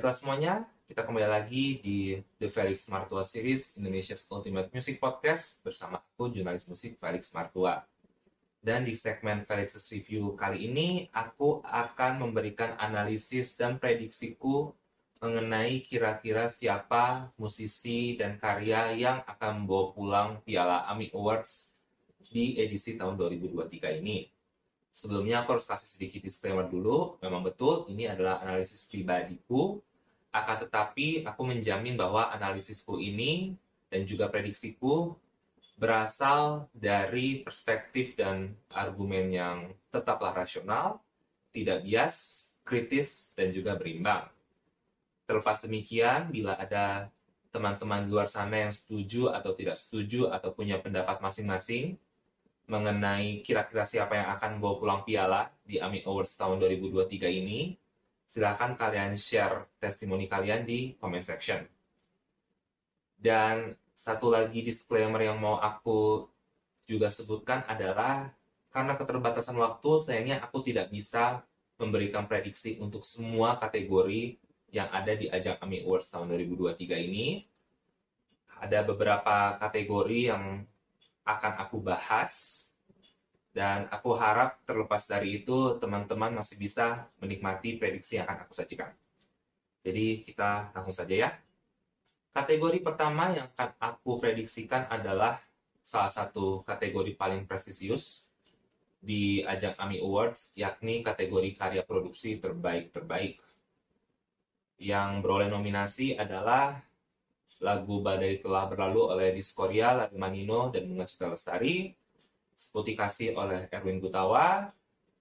Baiklah semuanya, kita kembali lagi di The Felix Martua Series Indonesia's Ultimate Music Podcast bersama aku, jurnalis musik Felix Martua. Dan di segmen Felix's Review kali ini, aku akan memberikan analisis dan prediksiku mengenai kira-kira siapa musisi dan karya yang akan membawa pulang Piala AMI Awards di edisi tahun 2023 ini. Sebelumnya aku harus kasih sedikit disclaimer dulu. Memang betul ini adalah analisis pribadiku. Akan tetapi aku menjamin bahwa analisisku ini dan juga prediksiku berasal dari perspektif dan argumen yang tetaplah rasional, tidak bias, kritis, dan juga berimbang. Terlepas demikian, bila ada teman-teman luar sana yang setuju atau tidak setuju atau punya pendapat masing-masing, mengenai kira-kira siapa yang akan bawa pulang piala di AMI Awards tahun 2023 ini, silahkan kalian share testimoni kalian di comment section. Dan satu lagi disclaimer yang mau aku juga sebutkan adalah karena keterbatasan waktu, sayangnya aku tidak bisa memberikan prediksi untuk semua kategori yang ada di ajang AMI Awards tahun 2023 ini. Ada beberapa kategori yang akan aku bahas dan aku harap terlepas dari itu teman-teman masih bisa menikmati prediksi yang akan aku sajikan. Jadi kita langsung saja ya. Kategori pertama yang akan aku prediksikan adalah salah satu kategori paling prestisius di ajang AMI Awards, yakni kategori karya produksi terbaik-terbaik. Yang beroleh nominasi adalah lagu Badai Telah Berlalu oleh Diskoria, Lari Manino, dan Bunga Citra Lestari, Kasih oleh Erwin Gutawa,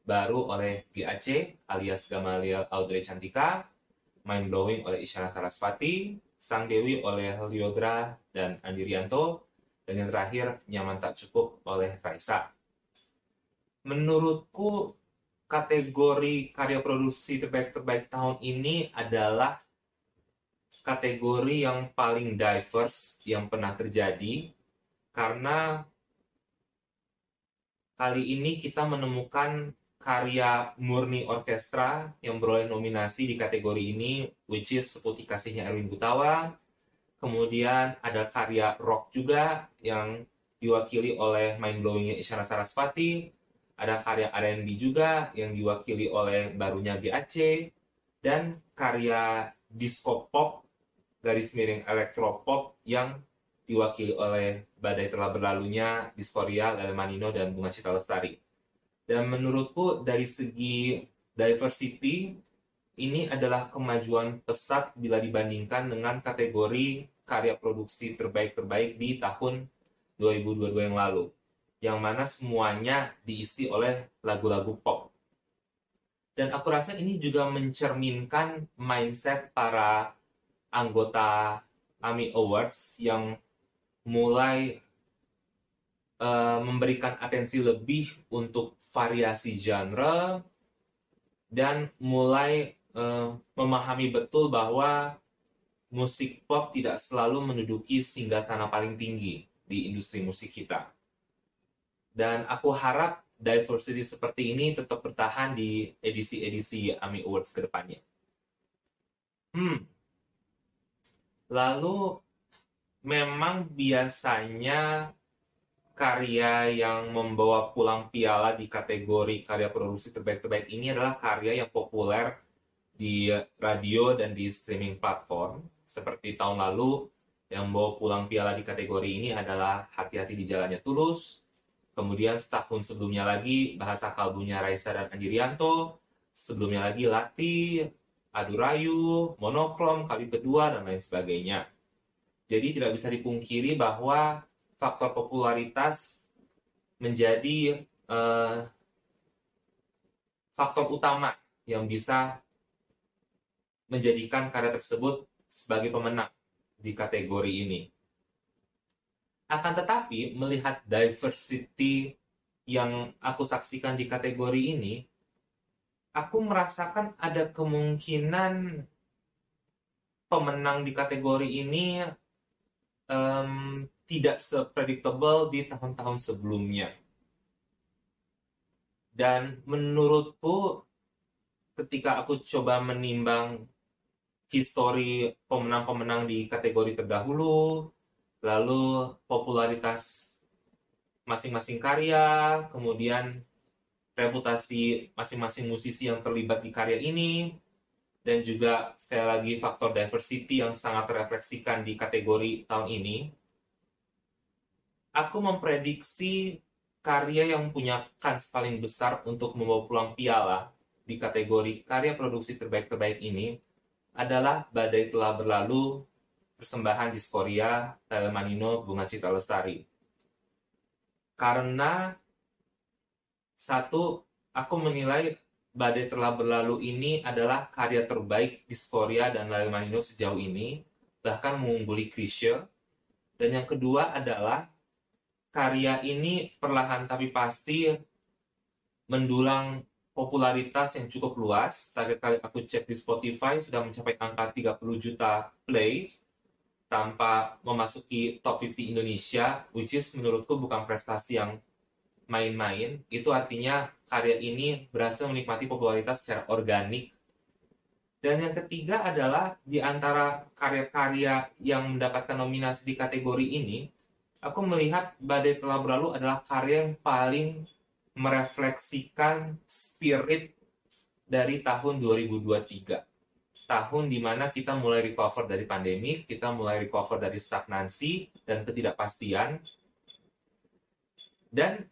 baru oleh GAC alias Gamaliel Audrey Cantika, Mind Blowing oleh Isyana Sarasvati, Sang Dewi oleh Liogra dan Andi Rianto, dan yang terakhir Nyaman Tak Cukup oleh Raisa. Menurutku kategori karya produksi terbaik-terbaik tahun ini adalah kategori yang paling diverse yang pernah terjadi karena kali ini kita menemukan karya murni orkestra yang beroleh nominasi di kategori ini which is Seputi Kasihnya Erwin Gutawa. Kemudian ada karya rock juga yang diwakili oleh Mind Blowingnya Isyana Sarasvati. Ada karya R&B juga yang diwakili oleh barunya GAC dan karya disco pop garis miring elektropop yang diwakili oleh Badai Telah Berlalunya, Diskoria, Lele Manino, dan Bunga Cita Lestari. Dan menurutku dari segi diversity, ini adalah kemajuan pesat bila dibandingkan dengan kategori karya produksi terbaik-terbaik di tahun 2022 yang lalu. Yang mana semuanya diisi oleh lagu-lagu pop. Dan aku rasa ini juga mencerminkan mindset para anggota AMI Awards yang mulai uh, memberikan atensi lebih untuk variasi genre dan mulai uh, memahami betul bahwa musik pop tidak selalu menduduki singgasana paling tinggi di industri musik kita. Dan aku harap diversity seperti ini tetap bertahan di edisi-edisi AMI Awards ke depannya. Hmm, Lalu memang biasanya karya yang membawa pulang piala di kategori karya produksi terbaik-terbaik ini adalah karya yang populer di radio dan di streaming platform. Seperti tahun lalu, yang membawa pulang piala di kategori ini adalah Hati-Hati di Jalannya Tulus. Kemudian setahun sebelumnya lagi, Bahasa Kalbunya Raisa dan Andi Rianto. Sebelumnya lagi Lati, adu rayu, monokrom, kali kedua, dan lain sebagainya. Jadi tidak bisa dipungkiri bahwa faktor popularitas menjadi uh, faktor utama yang bisa menjadikan karya tersebut sebagai pemenang di kategori ini. Akan tetapi, melihat diversity yang aku saksikan di kategori ini, aku merasakan ada kemungkinan pemenang di kategori ini um, tidak sepredictable di tahun-tahun sebelumnya. Dan menurutku ketika aku coba menimbang histori pemenang-pemenang di kategori terdahulu, lalu popularitas masing-masing karya, kemudian reputasi masing-masing musisi yang terlibat di karya ini, dan juga sekali lagi faktor diversity yang sangat terefleksikan di kategori tahun ini. Aku memprediksi karya yang punya kans paling besar untuk membawa pulang piala di kategori karya produksi terbaik-terbaik ini adalah Badai Telah Berlalu persembahan Diskoria Telemanino Bunga Cita Lestari. Karena satu, aku menilai Badai Telah Berlalu ini adalah karya terbaik Diskoria dan Telemanino sejauh ini, bahkan mengungguli Krisya. Dan yang kedua adalah karya ini perlahan tapi pasti mendulang popularitas yang cukup luas. Tadi kali aku cek di Spotify sudah mencapai angka 30 juta play tanpa memasuki top 50 Indonesia, which is menurutku bukan prestasi yang main-main. Itu artinya karya ini berhasil menikmati popularitas secara organik. Dan yang ketiga adalah di antara karya-karya yang mendapatkan nominasi di kategori ini, aku melihat Badai Telah Berlalu adalah karya yang paling merefleksikan spirit dari tahun 2023 tahun di mana kita mulai recover dari pandemi, kita mulai recover dari stagnansi dan ketidakpastian. Dan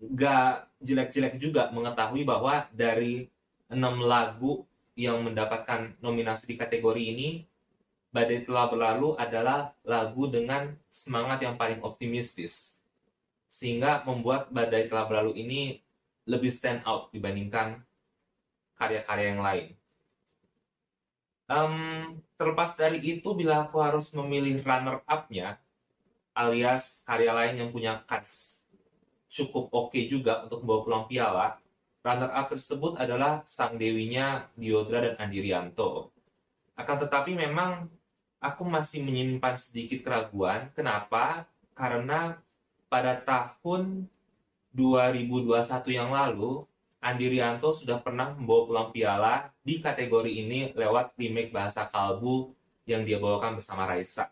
gak jelek-jelek juga mengetahui bahwa dari enam lagu yang mendapatkan nominasi di kategori ini, Badai Telah Berlalu adalah lagu dengan semangat yang paling optimistis. Sehingga membuat Badai Telah Berlalu ini lebih stand out dibandingkan karya-karya yang lain. Um, terlepas dari itu, bila aku harus memilih runner up-nya, alias karya lain yang punya kans cukup oke okay juga untuk membawa pulang piala, runner up tersebut adalah sang dewinya Diodra dan Andirianto. Akan tetapi memang aku masih menyimpan sedikit keraguan. Kenapa? Karena pada tahun 2021 yang lalu, Andi Rianto sudah pernah membawa pulang piala di kategori ini lewat remake bahasa kalbu yang dia bawakan bersama Raisa.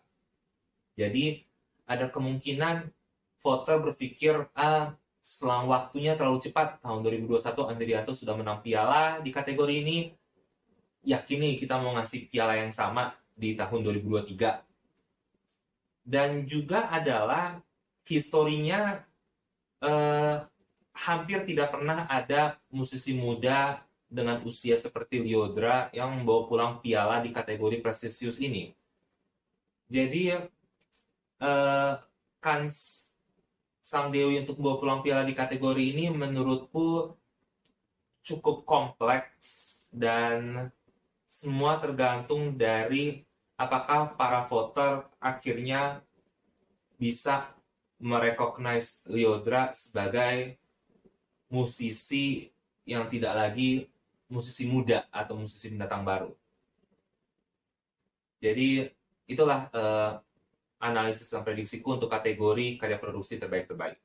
Jadi ada kemungkinan voter berpikir ah selang waktunya terlalu cepat. Tahun 2021 Andi Rianto sudah menang piala di kategori ini. Yakin nih kita mau ngasih piala yang sama di tahun 2023 dan juga adalah historinya eh, hampir tidak pernah ada musisi muda dengan usia seperti Liodra yang membawa pulang piala di kategori prestisius ini. Jadi uh, kans Sang Dewi untuk membawa pulang piala di kategori ini menurutku cukup kompleks dan semua tergantung dari apakah para voter akhirnya bisa merecognize Liodra sebagai musisi yang tidak lagi musisi muda atau musisi pendatang baru. Jadi itulah uh, analisis dan prediksiku untuk kategori karya produksi terbaik-terbaik.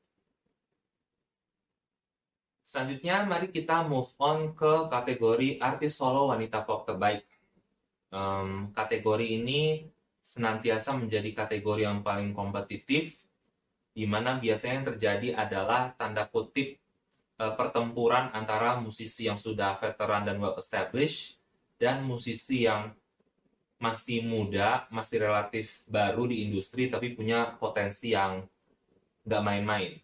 Selanjutnya, mari kita move on ke kategori artis solo wanita pop terbaik. Um, kategori ini senantiasa menjadi kategori yang paling kompetitif, di mana biasanya yang terjadi adalah tanda kutip uh, pertempuran antara musisi yang sudah veteran dan well established dan musisi yang masih muda, masih relatif baru di industri tapi punya potensi yang nggak main-main.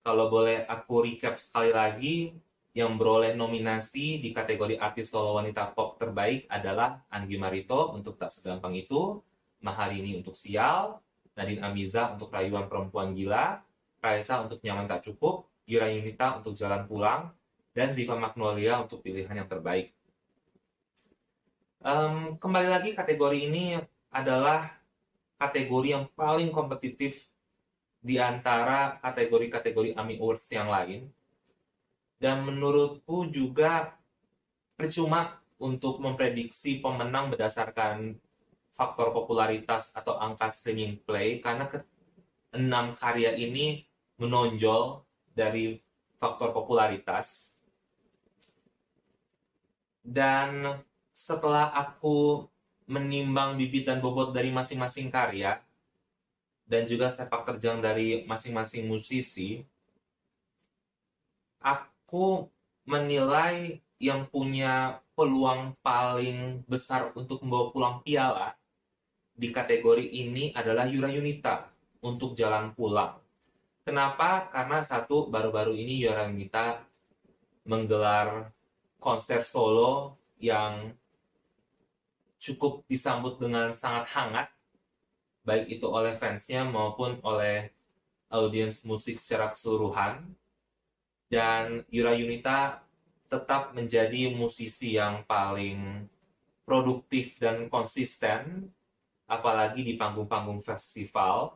Kalau boleh aku recap sekali lagi, yang beroleh nominasi di kategori artis solo wanita pop terbaik adalah Anggi Marito untuk Tak Segampang Itu, Maharini untuk Sial, Nadine Amiza untuk Rayuan Perempuan Gila, Raisa untuk Nyaman Tak Cukup, Gira Yunita untuk Jalan Pulang, dan Ziva Magnolia untuk pilihan yang terbaik. Um, kembali lagi kategori ini adalah kategori yang paling kompetitif di antara kategori-kategori AMI Awards yang lain. Dan menurutku juga percuma untuk memprediksi pemenang berdasarkan faktor popularitas atau angka streaming play karena ke enam karya ini menonjol dari faktor popularitas. Dan setelah aku menimbang bibit dan bobot dari masing-masing karya dan juga sepak terjang dari masing-masing musisi, aku menilai yang punya peluang paling besar untuk membawa pulang piala di kategori ini adalah Yura Yunita untuk jalan pulang. Kenapa? Karena satu, baru-baru ini Yura Yunita menggelar konser solo yang cukup disambut dengan sangat hangat, baik itu oleh fansnya maupun oleh audiens musik secara keseluruhan. Dan Yura Yunita tetap menjadi musisi yang paling produktif dan konsisten, apalagi di panggung-panggung festival.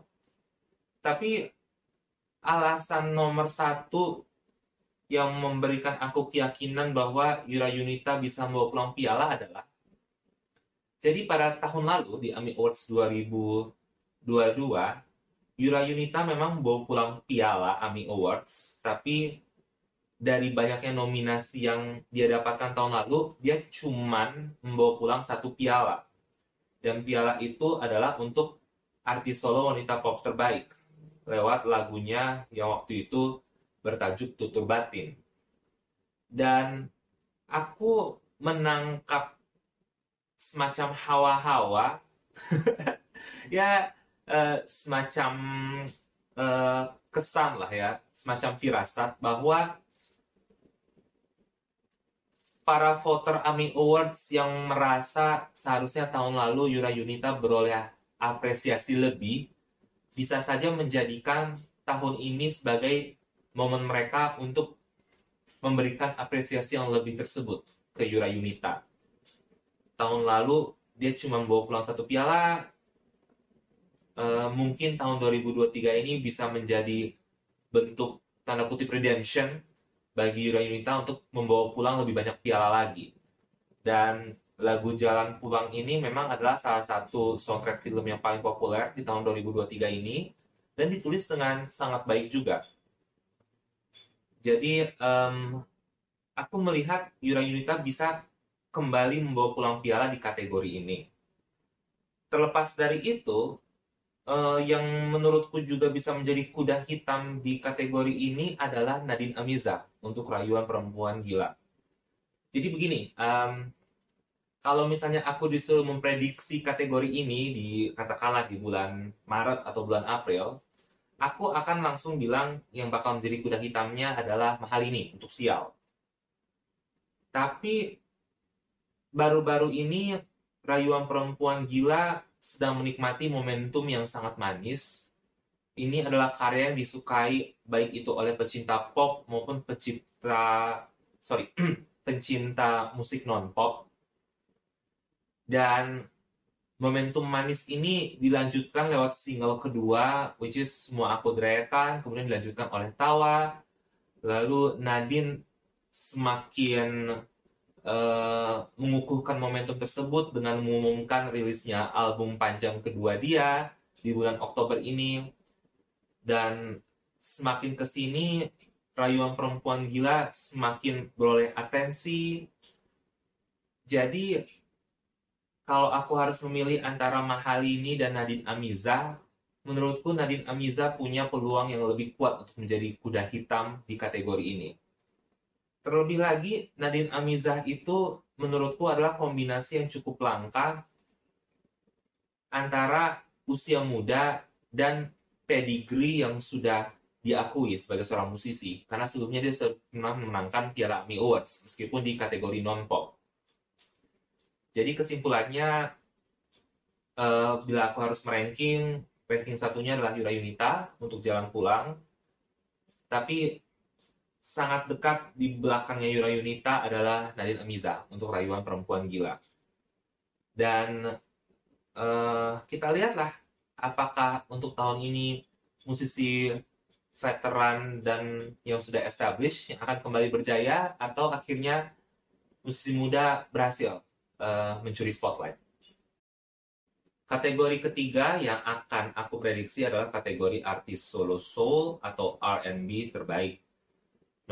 Tapi alasan nomor satu yang memberikan aku keyakinan bahwa Yura Yunita bisa membawa pulang piala adalah jadi pada tahun lalu di AMI Awards 2022, Yura Yunita memang membawa pulang piala AMI Awards, tapi dari banyaknya nominasi yang dia dapatkan tahun lalu, dia cuman membawa pulang satu piala. Dan piala itu adalah untuk artis solo wanita pop terbaik lewat lagunya yang waktu itu bertajuk Tutur Batin. Dan aku menangkap semacam hawa-hawa. Ya uh, semacam uh, kesan lah ya semacam firasat bahwa para voter AMI Awards yang merasa seharusnya tahun lalu Yura Yunita beroleh apresiasi lebih bisa saja menjadikan tahun ini sebagai momen mereka untuk memberikan apresiasi yang lebih tersebut ke Yura Yunita tahun lalu dia cuma bawa pulang satu piala. Uh, mungkin tahun 2023 ini bisa menjadi bentuk tanda kutip redemption bagi Yura Yunita untuk membawa pulang lebih banyak piala lagi. Dan lagu Jalan Pulang ini memang adalah salah satu soundtrack film yang paling populer di tahun 2023 ini dan ditulis dengan sangat baik juga. Jadi um, aku melihat Yura Yunita bisa kembali membawa pulang piala di kategori ini. Terlepas dari itu, uh, yang menurutku juga bisa menjadi kuda hitam di kategori ini adalah Nadine Amiza untuk rayuan perempuan gila. Jadi begini, um, kalau misalnya aku disuruh memprediksi kategori ini di katakanlah di bulan Maret atau bulan April, aku akan langsung bilang yang bakal menjadi kuda hitamnya adalah mahal ini untuk sial. Tapi baru-baru ini rayuan perempuan gila sedang menikmati momentum yang sangat manis. Ini adalah karya yang disukai baik itu oleh pecinta pop maupun pecinta sorry pencinta musik non pop. Dan momentum manis ini dilanjutkan lewat single kedua, which is Semua Aku Derayakan, kemudian dilanjutkan oleh Tawa, lalu Nadine semakin uh, mengukuhkan momentum tersebut dengan mengumumkan rilisnya album panjang kedua dia di bulan Oktober ini. Dan semakin ke sini, rayuan perempuan gila semakin beroleh atensi. Jadi, kalau aku harus memilih antara Mahalini dan Nadine Amiza, menurutku Nadine Amiza punya peluang yang lebih kuat untuk menjadi kuda hitam di kategori ini. Terlebih lagi, Nadine Amizah itu menurutku adalah kombinasi yang cukup langka antara usia muda dan pedigree yang sudah diakui sebagai seorang musisi. Karena sebelumnya dia pernah memenangkan Piala AMI Awards, meskipun di kategori non-pop. Jadi kesimpulannya, uh, bila aku harus meranking, ranking satunya adalah Yura Yunita untuk Jalan Pulang. Tapi sangat dekat di belakangnya Yura Yunita adalah Nadine Amiza untuk rayuan perempuan gila. Dan uh, kita lihatlah apakah untuk tahun ini musisi veteran dan yang sudah established yang akan kembali berjaya atau akhirnya musisi muda berhasil uh, mencuri spotlight. Kategori ketiga yang akan aku prediksi adalah kategori artis solo soul atau R&B terbaik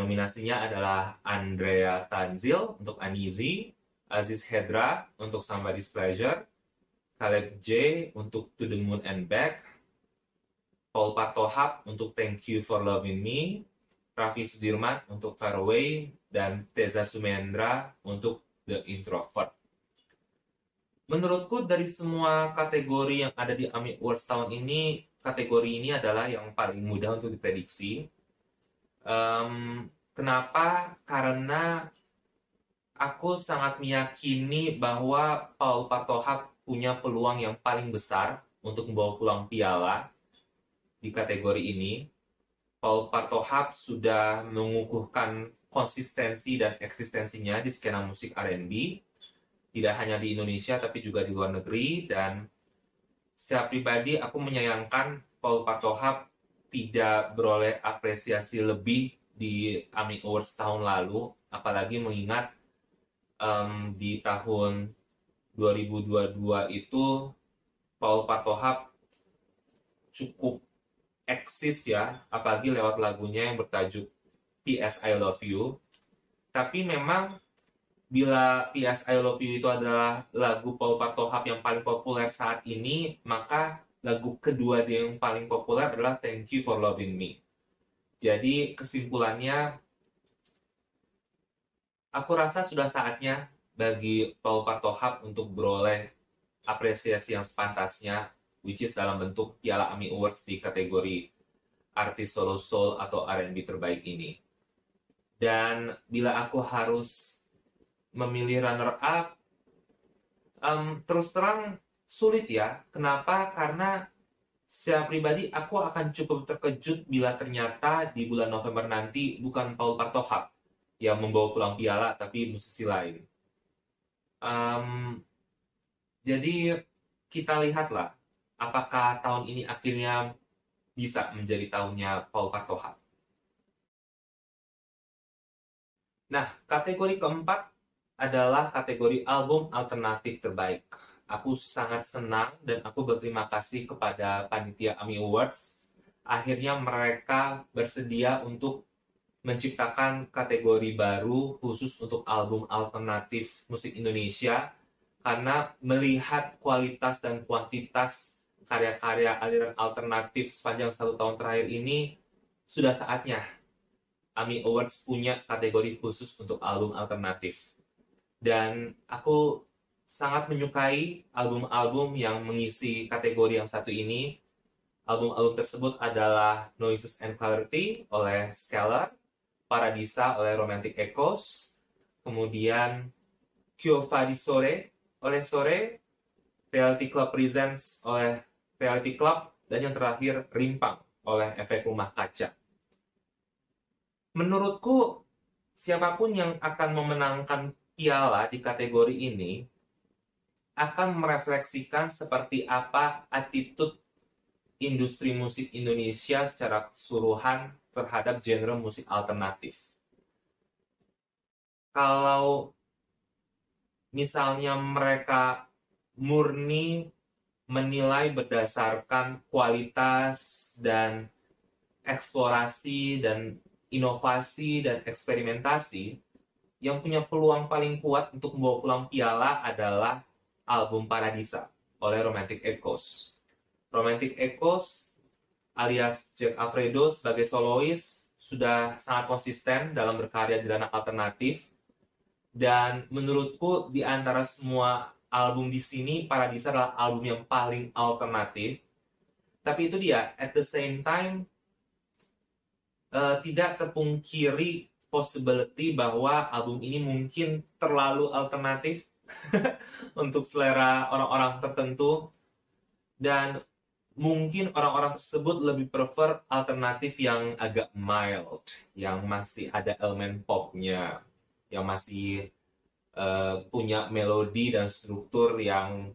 Nominasinya adalah Andrea Tanzil untuk Anizi, Aziz Hedra untuk Somebody's Pleasure, Caleb J untuk To the Moon and Back, Paul Patohap untuk Thank You for Loving Me, Raffi Sudirman untuk Far Away, dan Teza Sumendra untuk The Introvert. Menurutku dari semua kategori yang ada di AMI Awards tahun ini, kategori ini adalah yang paling mudah untuk diprediksi. Um, kenapa? Karena aku sangat meyakini bahwa Paul Patohak punya peluang yang paling besar untuk membawa pulang piala di kategori ini. Paul Patohak sudah mengukuhkan konsistensi dan eksistensinya di skena musik R&B, tidak hanya di Indonesia tapi juga di luar negeri dan secara pribadi aku menyayangkan Paul Patohak tidak beroleh apresiasi lebih di AMI Awards tahun lalu, apalagi mengingat um, di tahun 2022 itu Paul Patohap cukup eksis ya, apalagi lewat lagunya yang bertajuk P.S. I Love You. Tapi memang bila P.S. I Love You itu adalah lagu Paul Patohap yang paling populer saat ini, maka lagu kedua dia yang paling populer adalah Thank You for Loving Me. Jadi kesimpulannya, aku rasa sudah saatnya bagi Paul Patohap untuk beroleh apresiasi yang sepantasnya, which is dalam bentuk Piala AMI Awards di kategori artis solo soul atau R&B terbaik ini. Dan bila aku harus memilih runner up, um, terus terang sulit ya. Kenapa? Karena secara pribadi aku akan cukup terkejut bila ternyata di bulan November nanti bukan Paul Partohap yang membawa pulang piala tapi musisi lain. Um, jadi kita lihatlah apakah tahun ini akhirnya bisa menjadi tahunnya Paul Partohap. Nah, kategori keempat adalah kategori album alternatif terbaik aku sangat senang dan aku berterima kasih kepada panitia AMI Awards. Akhirnya mereka bersedia untuk menciptakan kategori baru khusus untuk album alternatif musik Indonesia karena melihat kualitas dan kuantitas karya-karya aliran alternatif sepanjang satu tahun terakhir ini sudah saatnya AMI Awards punya kategori khusus untuk album alternatif. Dan aku sangat menyukai album-album yang mengisi kategori yang satu ini. Album-album tersebut adalah Noises and Clarity oleh Scalar, Paradisa oleh Romantic Echoes, kemudian Kyofa di Sore oleh Sore, Reality Club Presents oleh Reality Club, dan yang terakhir Rimpang oleh Efek Rumah Kaca. Menurutku, siapa pun yang akan memenangkan piala di kategori ini akan merefleksikan seperti apa attitude industri musik Indonesia secara keseluruhan terhadap genre musik alternatif. Kalau misalnya mereka murni menilai berdasarkan kualitas dan eksplorasi dan inovasi dan eksperimentasi, yang punya peluang paling kuat untuk membawa pulang piala adalah album Paradisa oleh Romantic Echoes. Romantic Echoes alias Jack Alfredo sebagai solois sudah sangat konsisten dalam berkarya di ranah alternatif dan menurutku di antara semua album di sini Paradisa adalah album yang paling alternatif. Tapi itu dia, at the same time uh, tidak terpungkiri possibility bahwa album ini mungkin terlalu alternatif untuk selera orang-orang tertentu dan mungkin orang-orang tersebut lebih prefer alternatif yang agak mild, yang masih ada elemen popnya, yang masih uh, punya melodi dan struktur yang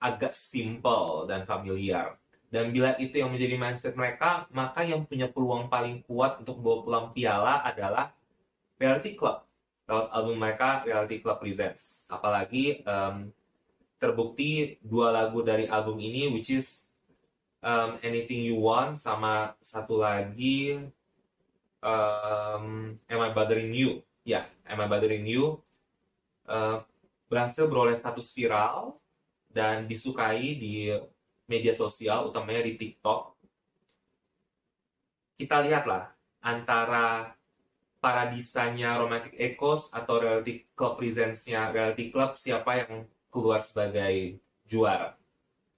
agak simple dan familiar. Dan bila itu yang menjadi mindset mereka, maka yang punya peluang paling kuat untuk bawa pulang piala adalah Reality Club lewat album mereka Reality Club Presents. Apalagi um, terbukti dua lagu dari album ini which is um, Anything You Want sama satu lagi um, Am I Bothering You. Ya, yeah, Am I Bothering You. uh, berhasil beroleh status viral dan disukai di media sosial, utamanya di TikTok. Kita lihatlah antara paradisanya Romantic Echoes atau Reality Club Presents-nya Reality Club siapa yang keluar sebagai juara.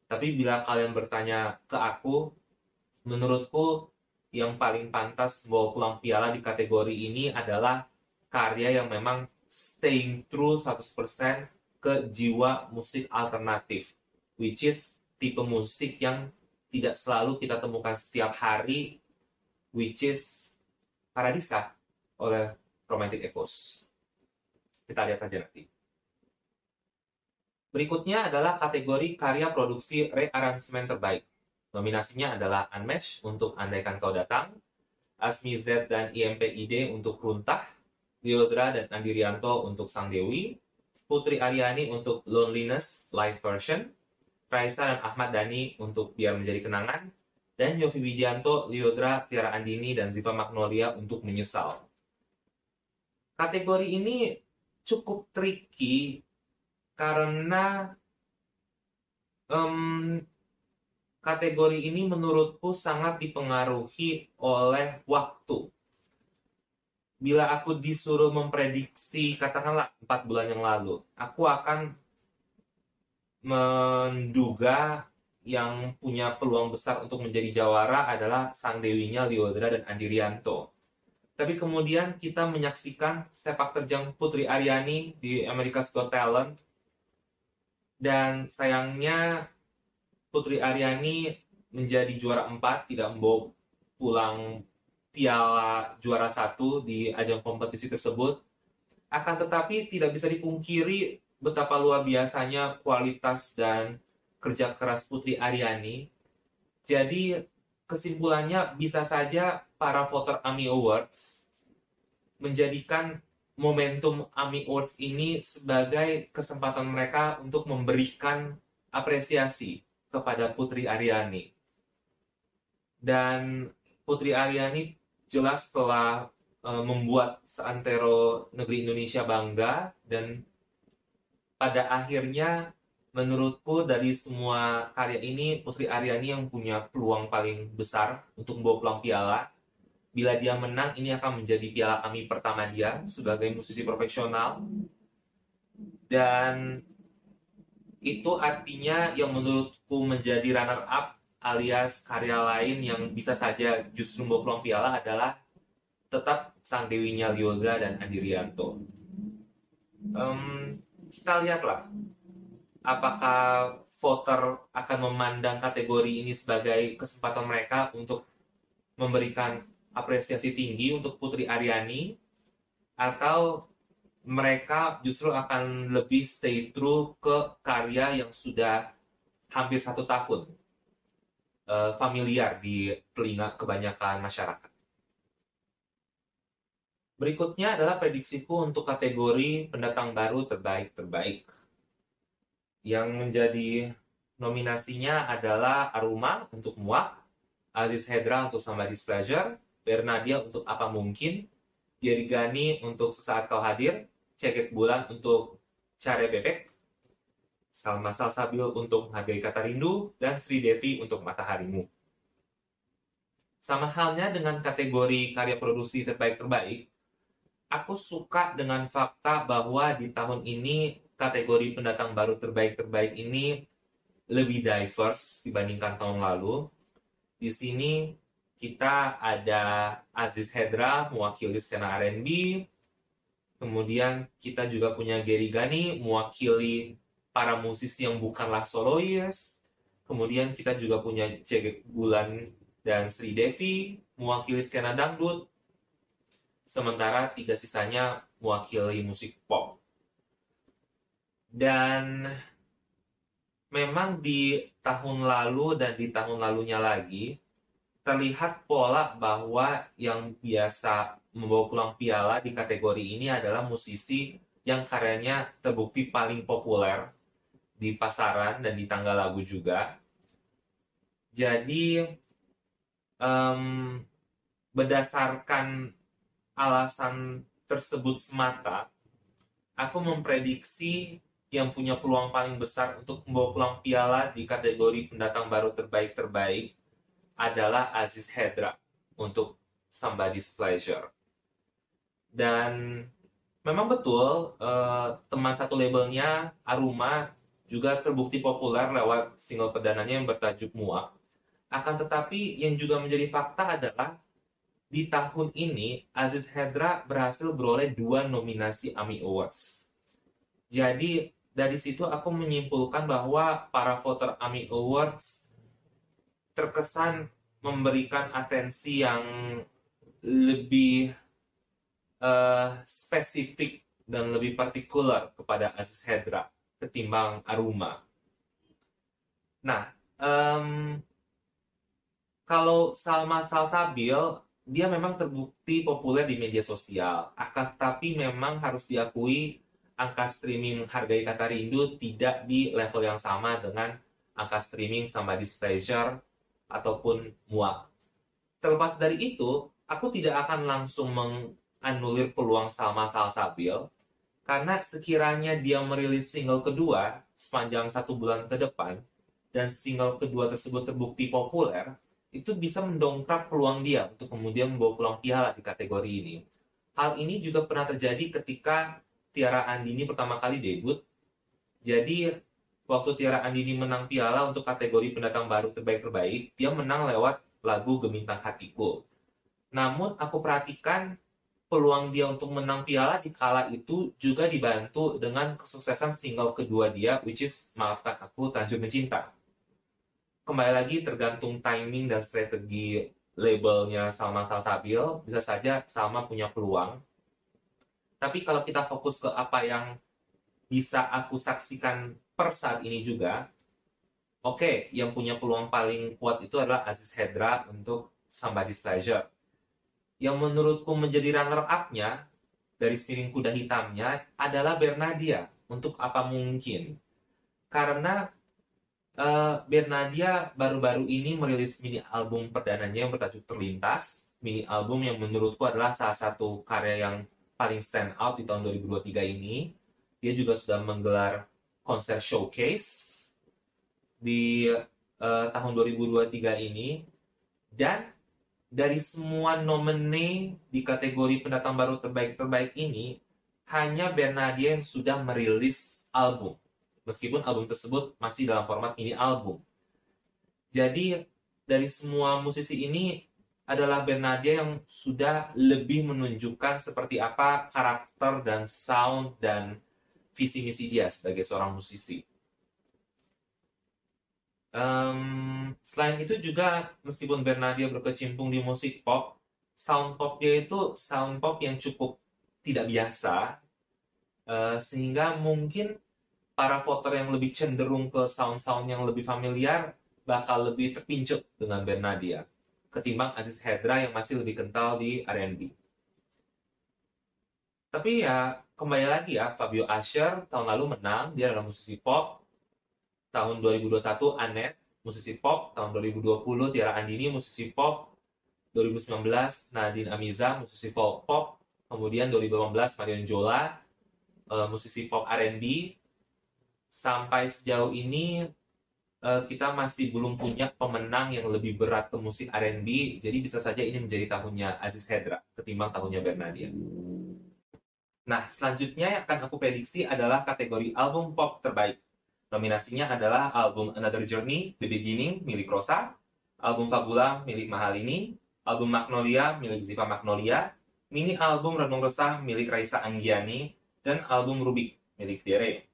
Tapi bila kalian bertanya ke aku, menurutku yang paling pantas membawa pulang piala di kategori ini adalah karya yang memang staying true 100% ke jiwa musik alternatif, which is tipe musik yang tidak selalu kita temukan setiap hari, which is Paradisa oleh Romantic Echoes. Kita lihat saja nanti. Berikutnya adalah kategori karya produksi rearrangement terbaik. Nominasinya adalah Unmatched untuk Andaikan Kau Datang, Asmi Z dan IMPID untuk Runtah, Liodra dan Andi Rianto untuk Sang Dewi, Putri Aryani untuk Loneliness live version, Raisa dan Ahmad Dhani untuk Biar Menjadi Kenangan, dan Yofi Widianto, Liodra, Tiara Andini, dan Ziva Magnolia untuk Menyesal. Kategori ini cukup tricky karena um, kategori ini menurutku sangat dipengaruhi oleh waktu. Bila aku disuruh memprediksi, katakanlah 4 bulan yang lalu, aku akan menduga yang punya peluang besar untuk menjadi jawara adalah sang dewinya Liodra dan Andi Rianto. Tapi kemudian kita menyaksikan sepak terjang Putri Aryani di America's Got Talent. Dan sayangnya Putri Aryani menjadi juara empat, tidak membawa pulang piala juara satu di ajang kompetisi tersebut. Akan tetapi tidak bisa dipungkiri betapa luar biasanya kualitas dan kerja keras Putri Aryani. Jadi kesimpulannya bisa saja para voter AMI Awards menjadikan momentum AMI Awards ini sebagai kesempatan mereka untuk memberikan apresiasi kepada Putri Aryani. Dan Putri Aryani jelas telah uh, membuat seantero negeri Indonesia bangga dan pada akhirnya menurutku dari semua karya ini Putri Aryani yang punya peluang paling besar untuk membawa pulang piala. Bila dia menang, ini akan menjadi piala AMI pertama dia sebagai musisi profesional. Dan itu artinya yang menurutku menjadi runner up alias karya lain yang bisa saja justru membawa peluang piala adalah tetap sang dewinya Lyoga dan Andi Rianto. Um, kita lihatlah apakah voter akan memandang kategori ini sebagai kesempatan mereka untuk memberikan apresiasi tinggi untuk Putri Aryani atau mereka justru akan lebih stay true ke karya yang sudah hampir satu tahun uh, familiar di telinga kebanyakan masyarakat. Berikutnya adalah prediksiku untuk kategori pendatang baru terbaik-terbaik. Yang menjadi nominasinya adalah Aruma untuk Muak, Aziz Hedra untuk Somebody's Pleasure, Bernadia untuk Apa Mungkin, Yerigani untuk Sesaat Kau Hadir, Cekek Bulan untuk Care Bebek, Salma Salsabil untuk Hargai Kata Rindu, dan Sri Devi untuk Mataharimu. Sama halnya dengan kategori karya produksi terbaik-terbaik, aku suka dengan fakta bahwa di tahun ini kategori pendatang baru terbaik-terbaik ini lebih diverse dibandingkan tahun lalu. Di sini kita ada Aziz Hedra mewakili skena R&B, Kemudian kita juga punya Gary Gani mewakili para musisi yang bukanlah soloist. Kemudian kita juga punya Cegek Bulan dan Sri Devi mewakili skena dangdut. Sementara tiga sisanya mewakili musik pop. Dan memang di tahun lalu dan di tahun lalunya lagi terlihat pola bahwa yang biasa membawa pulang piala di kategori ini adalah musisi yang karyanya terbukti paling populer di pasaran dan di tangga lagu juga. Jadi um, berdasarkan alasan tersebut semata, aku memprediksi yang punya peluang paling besar untuk membawa pulang piala di kategori pendatang baru terbaik-terbaik adalah Aziz Hedra untuk Somebody's Pleasure. Dan memang betul uh, teman satu labelnya Aruma juga terbukti populer lewat single perdananya yang bertajuk Muak. Akan tetapi yang juga menjadi fakta adalah di tahun ini Aziz Hedra berhasil beroleh dua nominasi AMI Awards. Jadi dari situ aku menyimpulkan bahwa para voter AMI Awards terkesan memberikan atensi yang lebih uh, spesifik dan lebih partikular kepada Aziz Hedra ketimbang Aruma. Nah, um, kalau Salma Salsabil dia memang terbukti populer di media sosial. Akan tapi memang harus diakui angka streaming Hargai Kata Rindu tidak di level yang sama dengan angka streaming sama Displeasure ataupun Muak. Terlepas dari itu, aku tidak akan langsung menganulir peluang Salma Salsabil karena sekiranya dia merilis single kedua sepanjang satu bulan ke depan dan single kedua tersebut terbukti populer, itu bisa mendongkrak peluang dia untuk kemudian membawa pulang piala di kategori ini. Hal ini juga pernah terjadi ketika Tiara Andini pertama kali debut. Jadi waktu Tiara Andini menang piala untuk kategori pendatang baru terbaik-terbaik, dia menang lewat lagu Gemintang Hatiku. Namun aku perhatikan peluang dia untuk menang piala di kala itu juga dibantu dengan kesuksesan single kedua dia, which is Maafkan Aku, Tanjur Mencinta kembali lagi tergantung timing dan strategi labelnya Salma Salsabil, bisa saja Salma punya peluang. Tapi kalau kita fokus ke apa yang bisa aku saksikan per saat ini juga, oke, okay, yang punya peluang paling kuat itu adalah Aziz Hedra untuk Somebody's Pleasure. Yang menurutku menjadi runner-up-nya dari spiring kuda hitamnya adalah Bernadia untuk apa mungkin. Karena uh, Bernadia baru-baru ini merilis mini album perdananya yang bertajuk Terlintas. Mini album yang menurutku adalah salah satu karya yang paling stand out di tahun 2023 ini. Dia juga sudah menggelar konser showcase di uh, tahun 2023 ini. Dan dari semua nominee di kategori pendatang baru terbaik-terbaik ini, hanya Bernadia yang sudah merilis album meskipun album tersebut masih dalam format ini album. Jadi dari semua musisi ini adalah Bernadia yang sudah lebih menunjukkan seperti apa karakter dan sound dan visi misi dia sebagai seorang musisi. Um, selain itu juga meskipun Bernadia berkecimpung di musik pop, sound pop dia itu sound pop yang cukup tidak biasa, uh, sehingga mungkin para voter yang lebih cenderung ke sound-sound yang lebih familiar bakal lebih terpincut dengan Bernadia ketimbang Aziz Hedra yang masih lebih kental di R&B. Tapi ya kembali lagi ya Fabio Asher tahun lalu menang dia adalah musisi pop. Tahun 2021 Anet musisi pop, tahun 2020 Tiara Andini musisi pop, 2019 Nadine Amiza musisi folk pop, kemudian 2018 Marion Jola uh, musisi pop R&B, sampai sejauh ini uh, kita masih belum punya pemenang yang lebih berat ke musik R&B, jadi bisa saja ini menjadi tahunnya Aziz Hedra ketimbang tahunnya Bernadia. Nah, selanjutnya yang akan aku prediksi adalah kategori album pop terbaik. Nominasinya adalah album Another Journey, The Beginning, milik Rosa, album Fabula, milik Mahalini, album Magnolia, milik Ziva Magnolia, mini album Renung Resah, milik Raisa Anggiani, dan album Rubik, milik Dere.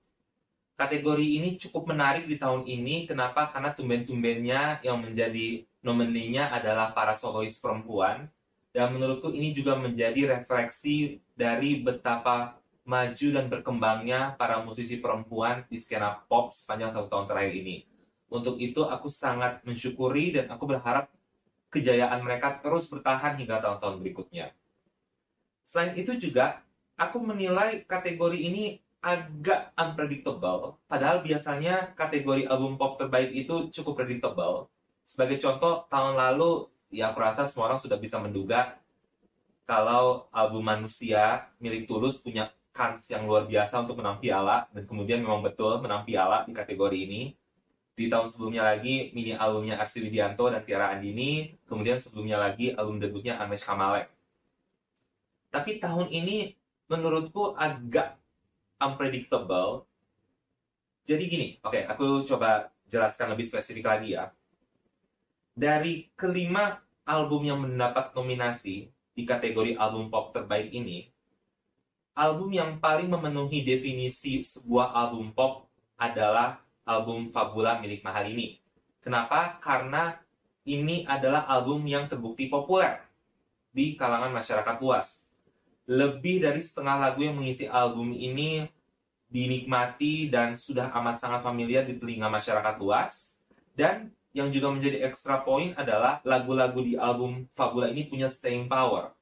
Kategori ini cukup menarik di tahun ini. Kenapa? Karena tumben-tumbennya yang menjadi nomininya adalah para solois perempuan. Dan menurutku ini juga menjadi refleksi dari betapa maju dan berkembangnya para musisi perempuan di skena pop sepanjang satu tahun terakhir ini. Untuk itu aku sangat mensyukuri dan aku berharap kejayaan mereka terus bertahan hingga tahun-tahun berikutnya. Selain itu juga, aku menilai kategori ini agak unpredictable. Padahal biasanya kategori album pop terbaik itu cukup predictable. Sebagai contoh, tahun lalu ya aku rasa semua orang sudah bisa menduga kalau album Manusia milik Tulus punya kans yang luar biasa untuk menang piala dan kemudian memang betul menang piala di kategori ini. Di tahun sebelumnya lagi mini albumnya Arsi Widianto dan Tiara Andini, kemudian sebelumnya lagi album debutnya Amesh Kamalek. Tapi tahun ini menurutku agak unpredictable. Jadi gini, oke, okay, aku coba jelaskan lebih spesifik lagi ya. Dari kelima album yang mendapat nominasi di kategori album pop terbaik ini, album yang paling memenuhi definisi sebuah album pop adalah album Fabula milik Mahalini. Kenapa? Karena ini adalah album yang terbukti populer di kalangan masyarakat luas. Lebih dari setengah lagu yang mengisi album ini dinikmati dan sudah amat sangat familiar di telinga masyarakat luas. Dan yang juga menjadi ekstra poin adalah lagu-lagu di album Fabula ini punya staying power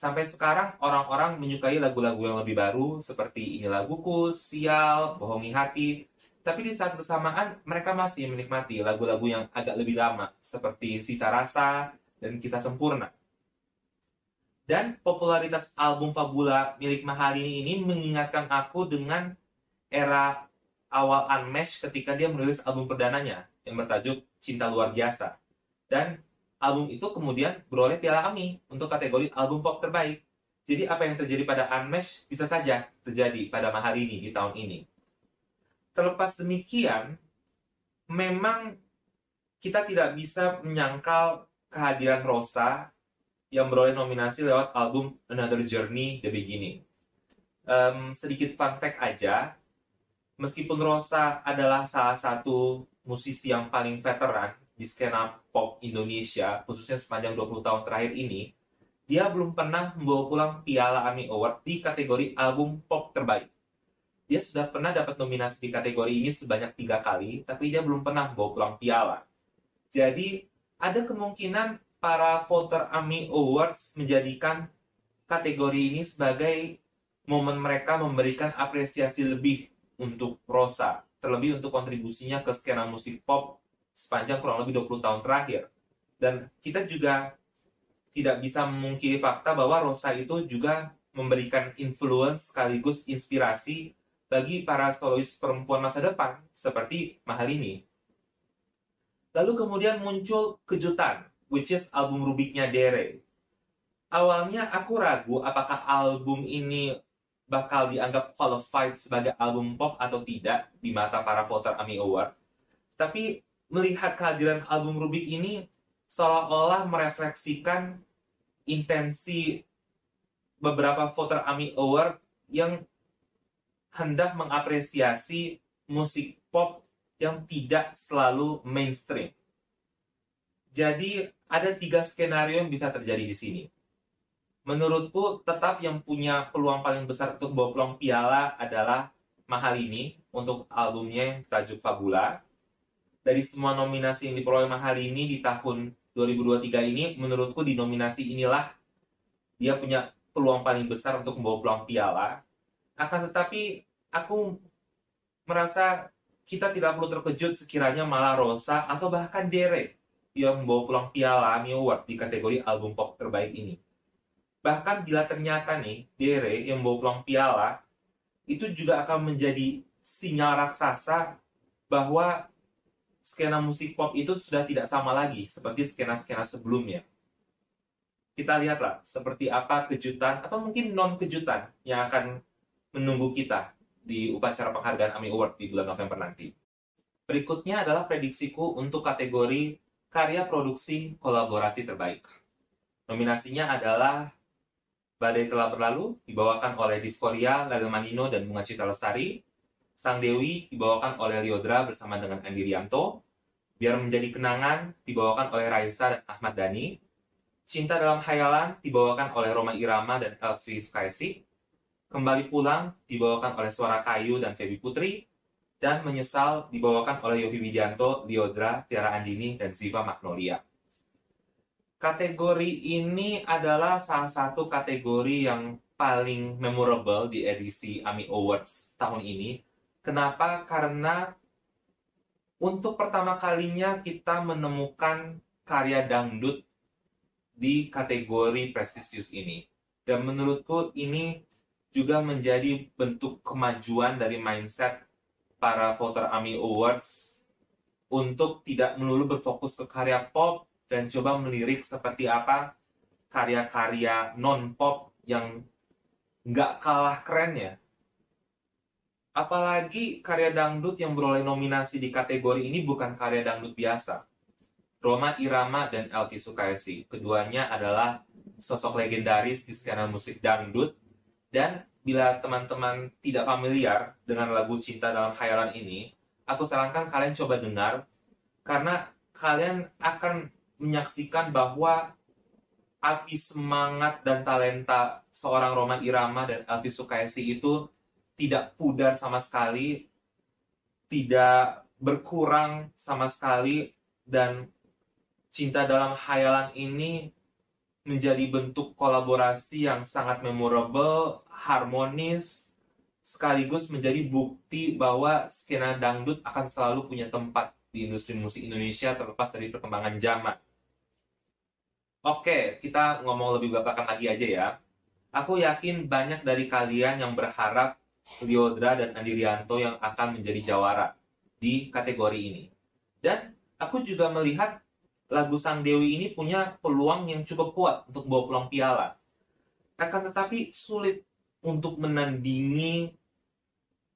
sampai sekarang orang-orang menyukai lagu-lagu yang lebih baru seperti Ini Laguku, Sial, Bohongi Hati. Tapi di saat bersamaan mereka masih menikmati lagu-lagu yang agak lebih lama seperti Sisa Rasa dan Kisah Sempurna. Dan popularitas album Fabula milik Mahalini ini mengingatkan aku dengan era awal Unmesh ketika dia merilis album perdananya yang bertajuk Cinta Luar Biasa. Dan album itu kemudian beroleh Piala AMI untuk kategori album pop terbaik. Jadi apa yang terjadi pada Unmesh bisa saja terjadi pada mahal ini di tahun ini. Terlepas demikian, memang kita tidak bisa menyangkal kehadiran Rosa yang beroleh nominasi lewat album Another Journey The Beginning. Um, sedikit fun fact aja, meskipun Rosa adalah salah satu musisi yang paling veteran di skena pop Indonesia, khususnya sepanjang 20 tahun terakhir ini, dia belum pernah membawa pulang Piala AMI Award di kategori album pop terbaik. Dia sudah pernah dapat nominasi di kategori ini sebanyak tiga kali, tapi dia belum pernah membawa pulang piala. Jadi, ada kemungkinan para voter AMI Awards menjadikan kategori ini sebagai momen mereka memberikan apresiasi lebih untuk Rosa, terlebih untuk kontribusinya ke skena musik pop sepanjang kurang lebih 20 tahun terakhir. Dan kita juga tidak bisa memungkiri fakta bahwa Rosa itu juga memberikan influence sekaligus inspirasi bagi para solois perempuan masa depan seperti Mahalini. Lalu kemudian muncul kejutan, which is album Rubiknya Dere. Awalnya aku ragu apakah album ini bakal dianggap qualified sebagai album pop atau tidak di mata para voter AMI Award. Tapi melihat kehadiran album Rubik ini seolah-olah merefleksikan intensi beberapa voter AMI Award yang hendak mengapresiasi musik pop yang tidak selalu mainstream. Jadi ada tiga skenario yang bisa terjadi di sini. Menurutku tetap yang punya peluang paling besar untuk bawa peluang piala adalah Mahal ini untuk albumnya yang tajuk Fabula dari semua nominasi yang diperoleh mahal ini di tahun 2023 ini, menurutku di nominasi inilah dia punya peluang paling besar untuk membawa peluang piala. Akan tetapi, aku merasa kita tidak perlu terkejut sekiranya malah Rosa atau bahkan Dere yang membawa peluang piala AMI Award di kategori album pop terbaik ini. Bahkan bila ternyata nih, Dere yang membawa peluang piala, itu juga akan menjadi sinyal raksasa bahwa skena musik pop itu sudah tidak sama lagi seperti skena-skena sebelumnya. Kita lihatlah seperti apa kejutan atau mungkin non kejutan yang akan menunggu kita di upacara penghargaan AMI Award di bulan November nanti. Berikutnya adalah prediksiku untuk kategori karya produksi kolaborasi terbaik. Nominasinya adalah Badai Telah Berlalu, dibawakan oleh Diskoria, Ladel Manino, dan Bunga Cita Lestari, Sang Dewi dibawakan oleh Liodra bersama dengan Andi Rianto. Biar Menjadi Kenangan dibawakan oleh Raisa dan Ahmad Dhani. Cinta Dalam Hayalan dibawakan oleh Roma Irama dan Elvi Sukaisi. Kembali Pulang dibawakan oleh Suara Kayu dan Feby Putri. Dan Menyesal dibawakan oleh Yofi Widianto, Liodra, Tiara Andini, dan Ziva Magnolia. Kategori ini adalah salah satu kategori yang paling memorable di edisi AMI Awards tahun ini Kenapa? Karena untuk pertama kalinya kita menemukan karya dangdut di kategori prestisius ini. Dan menurutku ini juga menjadi bentuk kemajuan dari mindset para voter AMI Awards untuk tidak melulu berfokus ke karya pop dan coba melirik seperti apa karya-karya non-pop yang nggak kalah keren ya. Apalagi karya dangdut yang beroleh nominasi di kategori ini bukan karya dangdut biasa. Roma Irama dan Elvi Sukaisi. Keduanya adalah sosok legendaris di skena musik dangdut dan bila teman-teman tidak familiar dengan lagu Cinta dalam Khayalan ini, aku sarankan kalian coba dengar karena kalian akan menyaksikan bahwa api semangat dan talenta seorang Roman Irama dan Elvi Sukaisi itu tidak pudar sama sekali, tidak berkurang sama sekali, dan cinta dalam khayalan ini menjadi bentuk kolaborasi yang sangat memorable, harmonis, sekaligus menjadi bukti bahwa skena dangdut akan selalu punya tempat di industri musik Indonesia terlepas dari perkembangan zaman. Oke, kita ngomong lebih belakangan lagi aja ya. Aku yakin banyak dari kalian yang berharap Liodra dan Andi Rianto yang akan menjadi jawara di kategori ini. Dan aku juga melihat lagu Sang Dewi ini punya peluang yang cukup kuat untuk bawa pulang piala. Akan tetapi sulit untuk menandingi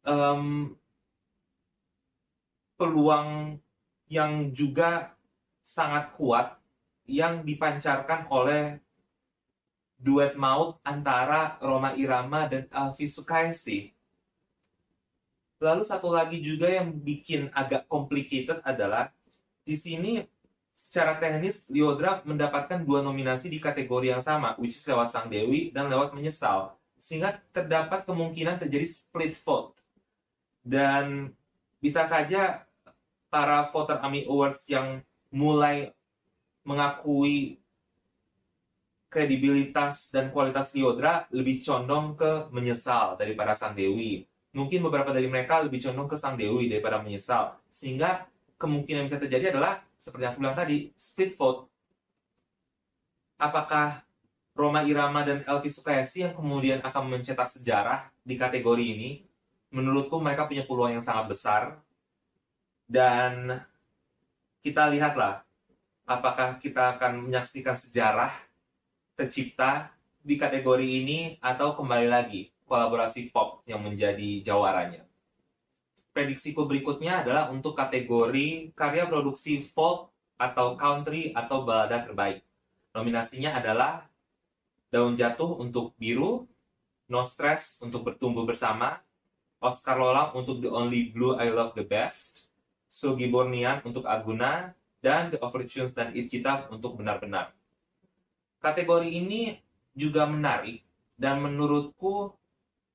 um, peluang yang juga sangat kuat yang dipancarkan oleh duet maut antara Roma Irama dan Alfi Sukaisi. Lalu satu lagi juga yang bikin agak complicated adalah di sini secara teknis Liodra mendapatkan dua nominasi di kategori yang sama, which is lewat Sang Dewi dan lewat Menyesal. Sehingga terdapat kemungkinan terjadi split vote. Dan bisa saja para voter AMI Awards yang mulai mengakui kredibilitas dan kualitas Liodra lebih condong ke Menyesal daripada Sang Dewi. Mungkin beberapa dari mereka lebih condong ke Sang Dewi daripada Menyesal. Sehingga kemungkinan bisa terjadi adalah seperti yang aku bilang tadi, split vote. Apakah Roma Irama dan Elvi Sukaisi yang kemudian akan mencetak sejarah di kategori ini? Menurutku mereka punya peluang yang sangat besar. Dan kita lihatlah apakah kita akan menyaksikan sejarah tercipta di kategori ini atau kembali lagi kolaborasi pop yang menjadi jawaranya prediksiku berikutnya adalah untuk kategori karya produksi folk atau country atau balada terbaik. Nominasinya adalah Daun Jatuh untuk Biru, No Stress untuk Bertumbuh Bersama, Oscar Lolang untuk The Only Blue I Love the Best, Sugi Bornian untuk Aguna, dan The Overtunes dan It Kita untuk Benar-Benar. Kategori ini juga menarik dan menurutku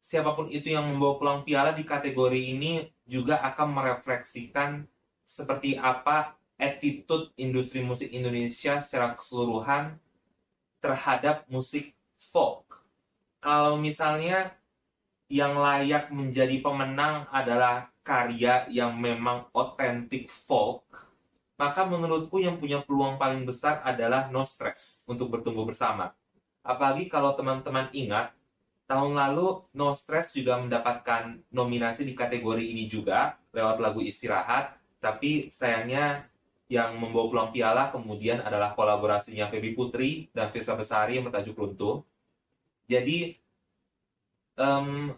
siapa pun itu yang membawa pulang piala di kategori ini juga akan merefleksikan seperti apa attitude industri musik Indonesia secara keseluruhan terhadap musik folk. Kalau misalnya yang layak menjadi pemenang adalah karya yang memang otentik folk, maka menurutku yang punya peluang paling besar adalah No Stress untuk bertumbuh bersama. Apalagi kalau teman-teman ingat, Tahun lalu No Stress juga mendapatkan nominasi di kategori ini juga lewat lagu Istirahat, tapi sayangnya yang membawa pulang piala kemudian adalah kolaborasinya Feby Putri dan Firsa Besari yang bertajuk Runtuh. Jadi um,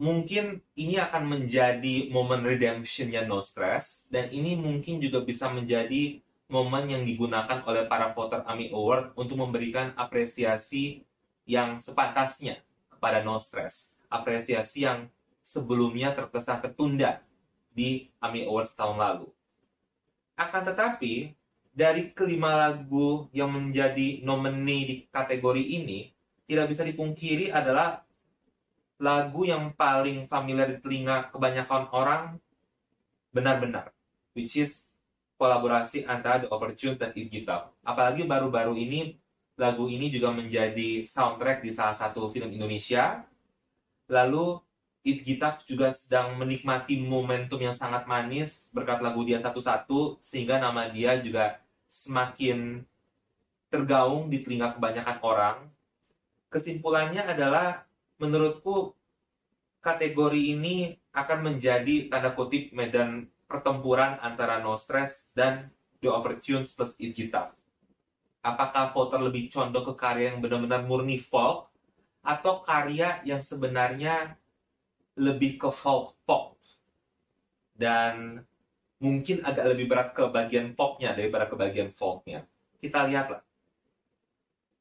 mungkin ini akan menjadi momen redemptionnya No Stress dan ini mungkin juga bisa menjadi momen yang digunakan oleh para voter AMI Award untuk memberikan apresiasi yang sepantasnya pada No Stress. Apresiasi yang sebelumnya terkesan tertunda di AMI Awards tahun lalu. Akan tetapi, dari kelima lagu yang menjadi nominee di kategori ini, tidak bisa dipungkiri adalah lagu yang paling familiar di telinga kebanyakan orang benar-benar, which is kolaborasi antara The Overtunes dan Guitar. Apalagi baru-baru ini Lagu ini juga menjadi soundtrack di salah satu film Indonesia. Lalu It juga sedang menikmati momentum yang sangat manis berkat lagu dia satu-satu sehingga nama dia juga semakin tergaung di telinga kebanyakan orang. Kesimpulannya adalah menurutku kategori ini akan menjadi tanda kutip medan pertempuran antara No Stress dan The Overtunes plus It Guitar. Apakah voter lebih condong ke karya yang benar-benar murni folk atau karya yang sebenarnya lebih ke folk pop dan mungkin agak lebih berat ke bagian popnya daripada ke bagian folknya. Kita lihatlah.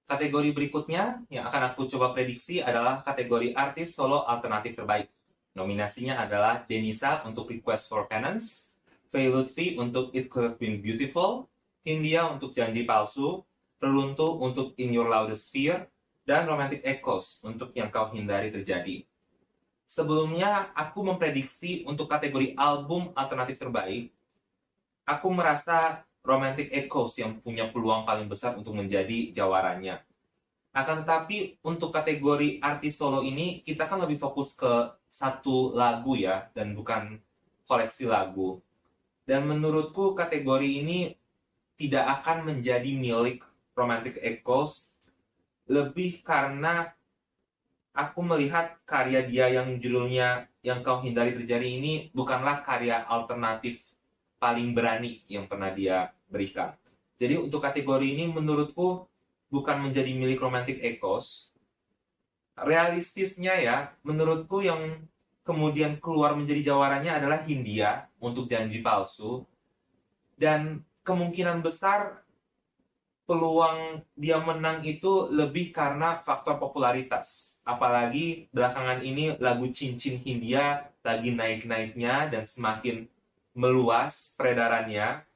Kategori berikutnya yang akan aku coba prediksi adalah kategori artis solo alternatif terbaik. Nominasinya adalah Denisa untuk Request for Penance, Faye Lutfi untuk It Could Have Been Beautiful, India untuk Janji Palsu, Reluntu untuk In Your Loudest Fear, dan Romantic Echoes untuk Yang Kau Hindari Terjadi. Sebelumnya, aku memprediksi untuk kategori album alternatif terbaik, aku merasa Romantic Echoes yang punya peluang paling besar untuk menjadi jawarannya. Akan tetapi untuk kategori artis solo ini kita kan lebih fokus ke satu lagu ya dan bukan koleksi lagu. Dan menurutku kategori ini tidak akan menjadi milik Romantic Echoes lebih karena aku melihat karya dia yang judulnya yang kau hindari terjadi ini bukanlah karya alternatif paling berani yang pernah dia berikan. Jadi untuk kategori ini menurutku bukan menjadi milik Romantic Echoes. Realistisnya ya, menurutku yang kemudian keluar menjadi jawarannya adalah Hindia untuk janji palsu. Dan kemungkinan besar peluang dia menang itu lebih karena faktor popularitas. Apalagi belakangan ini lagu Cincin Hindia lagi naik-naiknya dan semakin meluas peredarannya.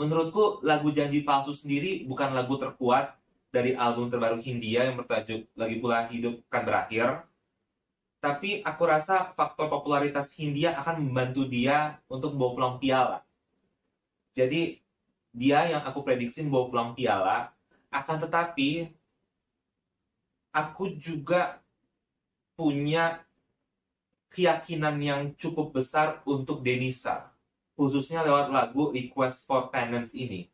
Menurutku lagu Janji Palsu sendiri bukan lagu terkuat dari album terbaru Hindia yang bertajuk Lagi Pula Hidup Kan Berakhir. Tapi aku rasa faktor popularitas Hindia akan membantu dia untuk bawa pulang piala. Jadi dia yang aku prediksi bawa pulang piala, akan tetapi aku juga punya keyakinan yang cukup besar untuk Denisa, khususnya lewat lagu Request for Penance ini.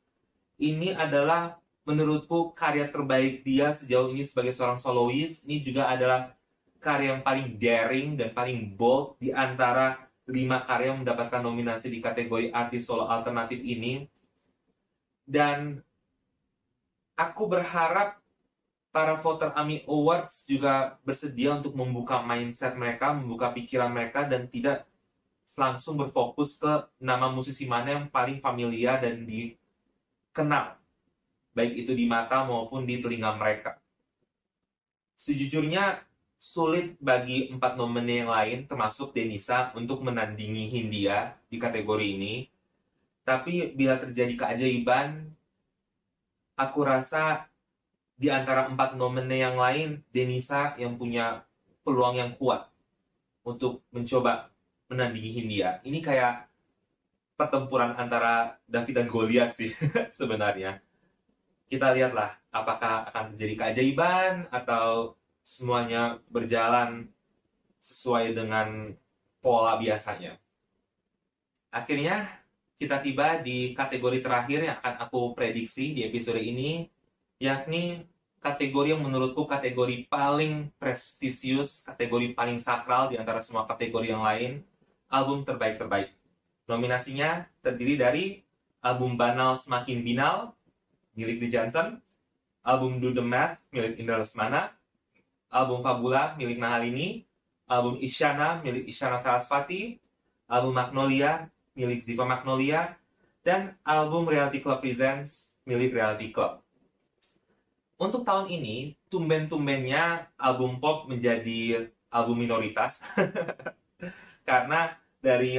Ini adalah menurutku karya terbaik dia sejauh ini sebagai seorang solois. Ini juga adalah karya yang paling daring dan paling bold di antara lima karya yang mendapatkan nominasi di kategori artis solo alternatif ini. Dan aku berharap para voter AMI Awards juga bersedia untuk membuka mindset mereka, membuka pikiran mereka, dan tidak langsung berfokus ke nama musisi mana yang paling familiar dan dikenal, baik itu di mata maupun di telinga mereka. Sejujurnya, sulit bagi empat nominee yang lain, termasuk Denisa, untuk menandingi Hindia di kategori ini. Tapi bila terjadi keajaiban, aku rasa di antara empat nominee yang lain, Denisa yang punya peluang yang kuat untuk mencoba menandingi Hindia. Ini kayak pertempuran antara David dan Goliat sih sebenarnya. Kita lihatlah apakah akan terjadi keajaiban atau semuanya berjalan sesuai dengan pola biasanya. Akhirnya kita tiba di kategori terakhir yang akan aku prediksi di episode ini, yakni kategori yang menurutku kategori paling prestisius, kategori paling sakral di antara semua kategori yang lain, album terbaik-terbaik. Nominasinya terdiri dari album Banal Semakin Binal, milik The Johnson, album Do The Math, milik Indra Lesmana, album Fabula, milik Nahalini, album Isyana, milik Isyana Sarasvati, album Magnolia, milik Ziva Magnolia, dan album Reality Club Presents, milik Reality Club untuk tahun ini tumben-tumbennya album pop menjadi album minoritas karena dari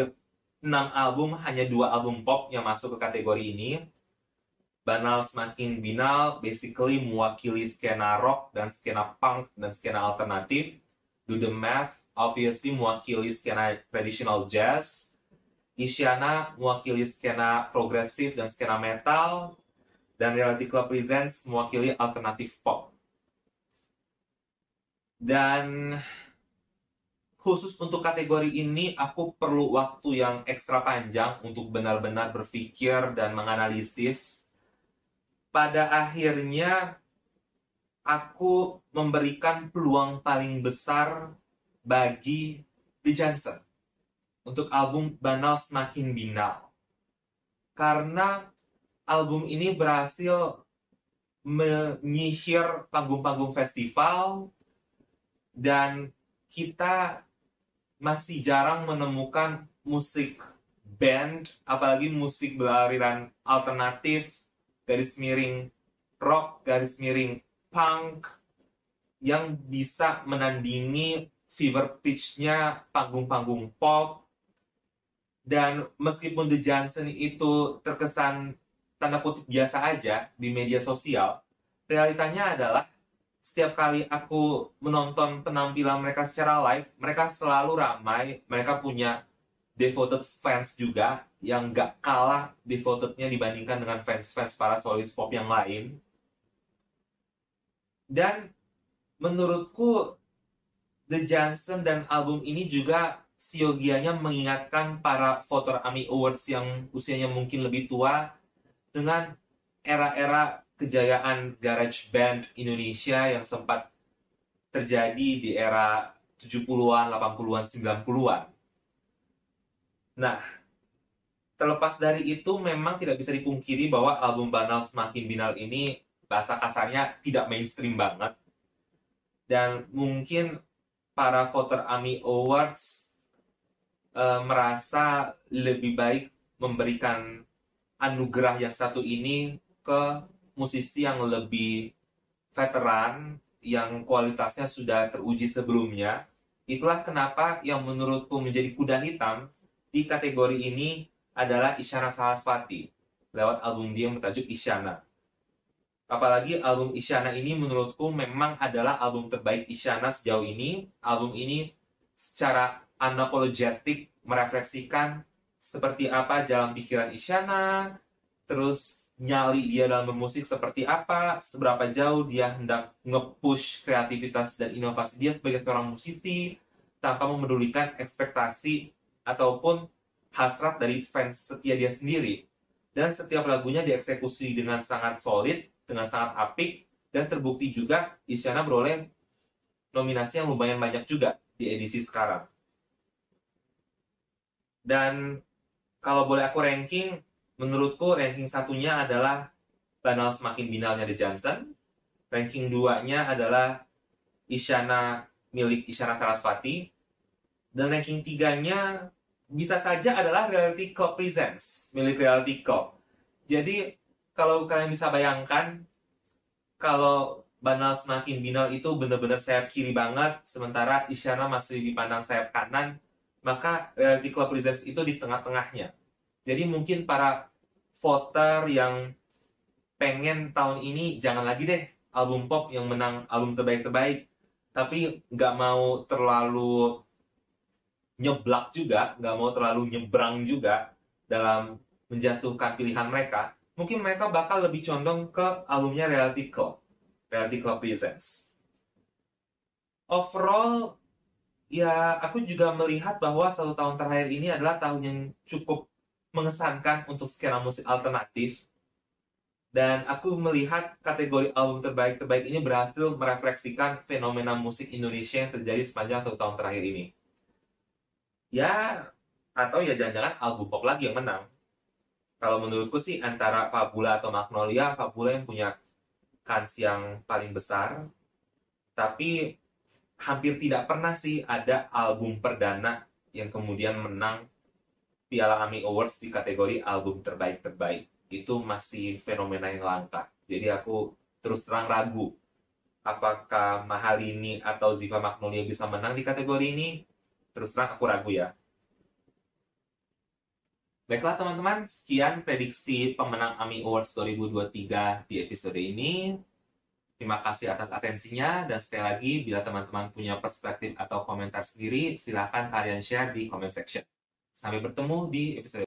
enam album hanya dua album pop yang masuk ke kategori ini. Banal semakin binal basically mewakili skena rock dan skena punk dan skena alternatif. Do the Math obviously mewakili skena traditional jazz. Isyana mewakili skena progresif dan skena metal. Dan Reality Club Presents mewakili alternatif pop. Dan khusus untuk kategori ini aku perlu waktu yang ekstra panjang untuk benar-benar berpikir dan menganalisis. Pada akhirnya aku memberikan peluang paling besar bagi The Johnson untuk album Banal Semakin Binal. Karena album ini berhasil menyihir panggung-panggung festival dan kita masih jarang menemukan musik band, apalagi musik beraliran alternatif, garis miring rock, garis miring punk, yang bisa menandingi fever pitch-nya panggung-panggung pop. Dan meskipun The Johnson itu terkesan tanda kutip biasa aja di media sosial, realitanya adalah setiap kali aku menonton penampilan mereka secara live, mereka selalu ramai, mereka punya devoted fans juga yang gak kalah devotednya dibandingkan dengan fans-fans para solis pop yang lain. Dan menurutku The Johnson dan album ini juga siogianya mengingatkan para voter AMI Awards yang usianya mungkin lebih tua dengan era-era kejayaan garage band Indonesia yang sempat terjadi di era 70-an, 80-an, 90-an. Nah, terlepas dari itu memang tidak bisa dipungkiri bahwa album Banal Semakin Binal ini bahasa kasarnya tidak mainstream banget. Dan mungkin para voter AMI Awards e, merasa lebih baik memberikan anugerah yang satu ini ke musisi yang lebih veteran, yang kualitasnya sudah teruji sebelumnya. Itulah kenapa yang menurutku menjadi kuda hitam di kategori ini adalah Isyana Sarasvati lewat album dia yang bertajuk Isyana. Apalagi album Isyana ini menurutku memang adalah album terbaik Isyana sejauh ini. Album ini secara unapologetic merefleksikan seperti apa jalan pikiran Isyana, terus nyali dia dalam bermusik seperti apa, seberapa jauh dia hendak nge-push kreativitas dan inovasi dia sebagai seorang musisi tanpa memedulikan ekspektasi ataupun hasrat dari fans setia dia sendiri. Dan setiap lagunya dieksekusi dengan sangat solid, dengan sangat apik dan terbukti juga Isyana beroleh nominasi yang lumayan banyak juga di edisi sekarang. Dan kalau boleh aku ranking, menurutku ranking satunya adalah Banal Semakin Binalnya The Johnson. Ranking duanya adalah Isyana milik Isyana Sarasvati. Dan ranking tiganya bisa saja adalah Reality Club Presents milik Reality Club. Jadi kalau kalian bisa bayangkan kalau Banal semakin binal itu benar-benar sayap kiri banget, sementara Isyana masih dipandang sayap kanan, maka Reality Club Presents itu di tengah-tengahnya. Jadi mungkin para voter yang pengen tahun ini jangan lagi deh album pop yang menang album terbaik-terbaik, tapi nggak mau terlalu nyeblak juga, nggak mau terlalu nyebrang juga dalam menjatuhkan pilihan mereka, mungkin mereka bakal lebih condong ke albumnya Reality Club. Reality Club Presents. Overall, ya aku juga melihat bahwa satu tahun terakhir ini adalah tahun yang cukup mengesankan untuk skena musik alternatif. Dan aku melihat kategori album terbaik-terbaik ini berhasil merefleksikan fenomena musik Indonesia yang terjadi sepanjang satu tahun terakhir ini. Ya, atau ya jangan-jangan album pop lagi yang menang kalau menurutku sih antara Fabula atau Magnolia, Fabula yang punya kans yang paling besar. Tapi hampir tidak pernah sih ada album perdana yang kemudian menang Piala AMI Awards di kategori album terbaik-terbaik. Itu masih fenomena yang langka. Jadi aku terus terang ragu apakah Mahalini atau Ziva Magnolia bisa menang di kategori ini. Terus terang aku ragu ya. Baiklah teman-teman, sekian prediksi pemenang AMI Awards 2023 di episode ini. Terima kasih atas atensinya, dan sekali lagi, bila teman-teman punya perspektif atau komentar sendiri, silahkan kalian share di comment section. Sampai bertemu di episode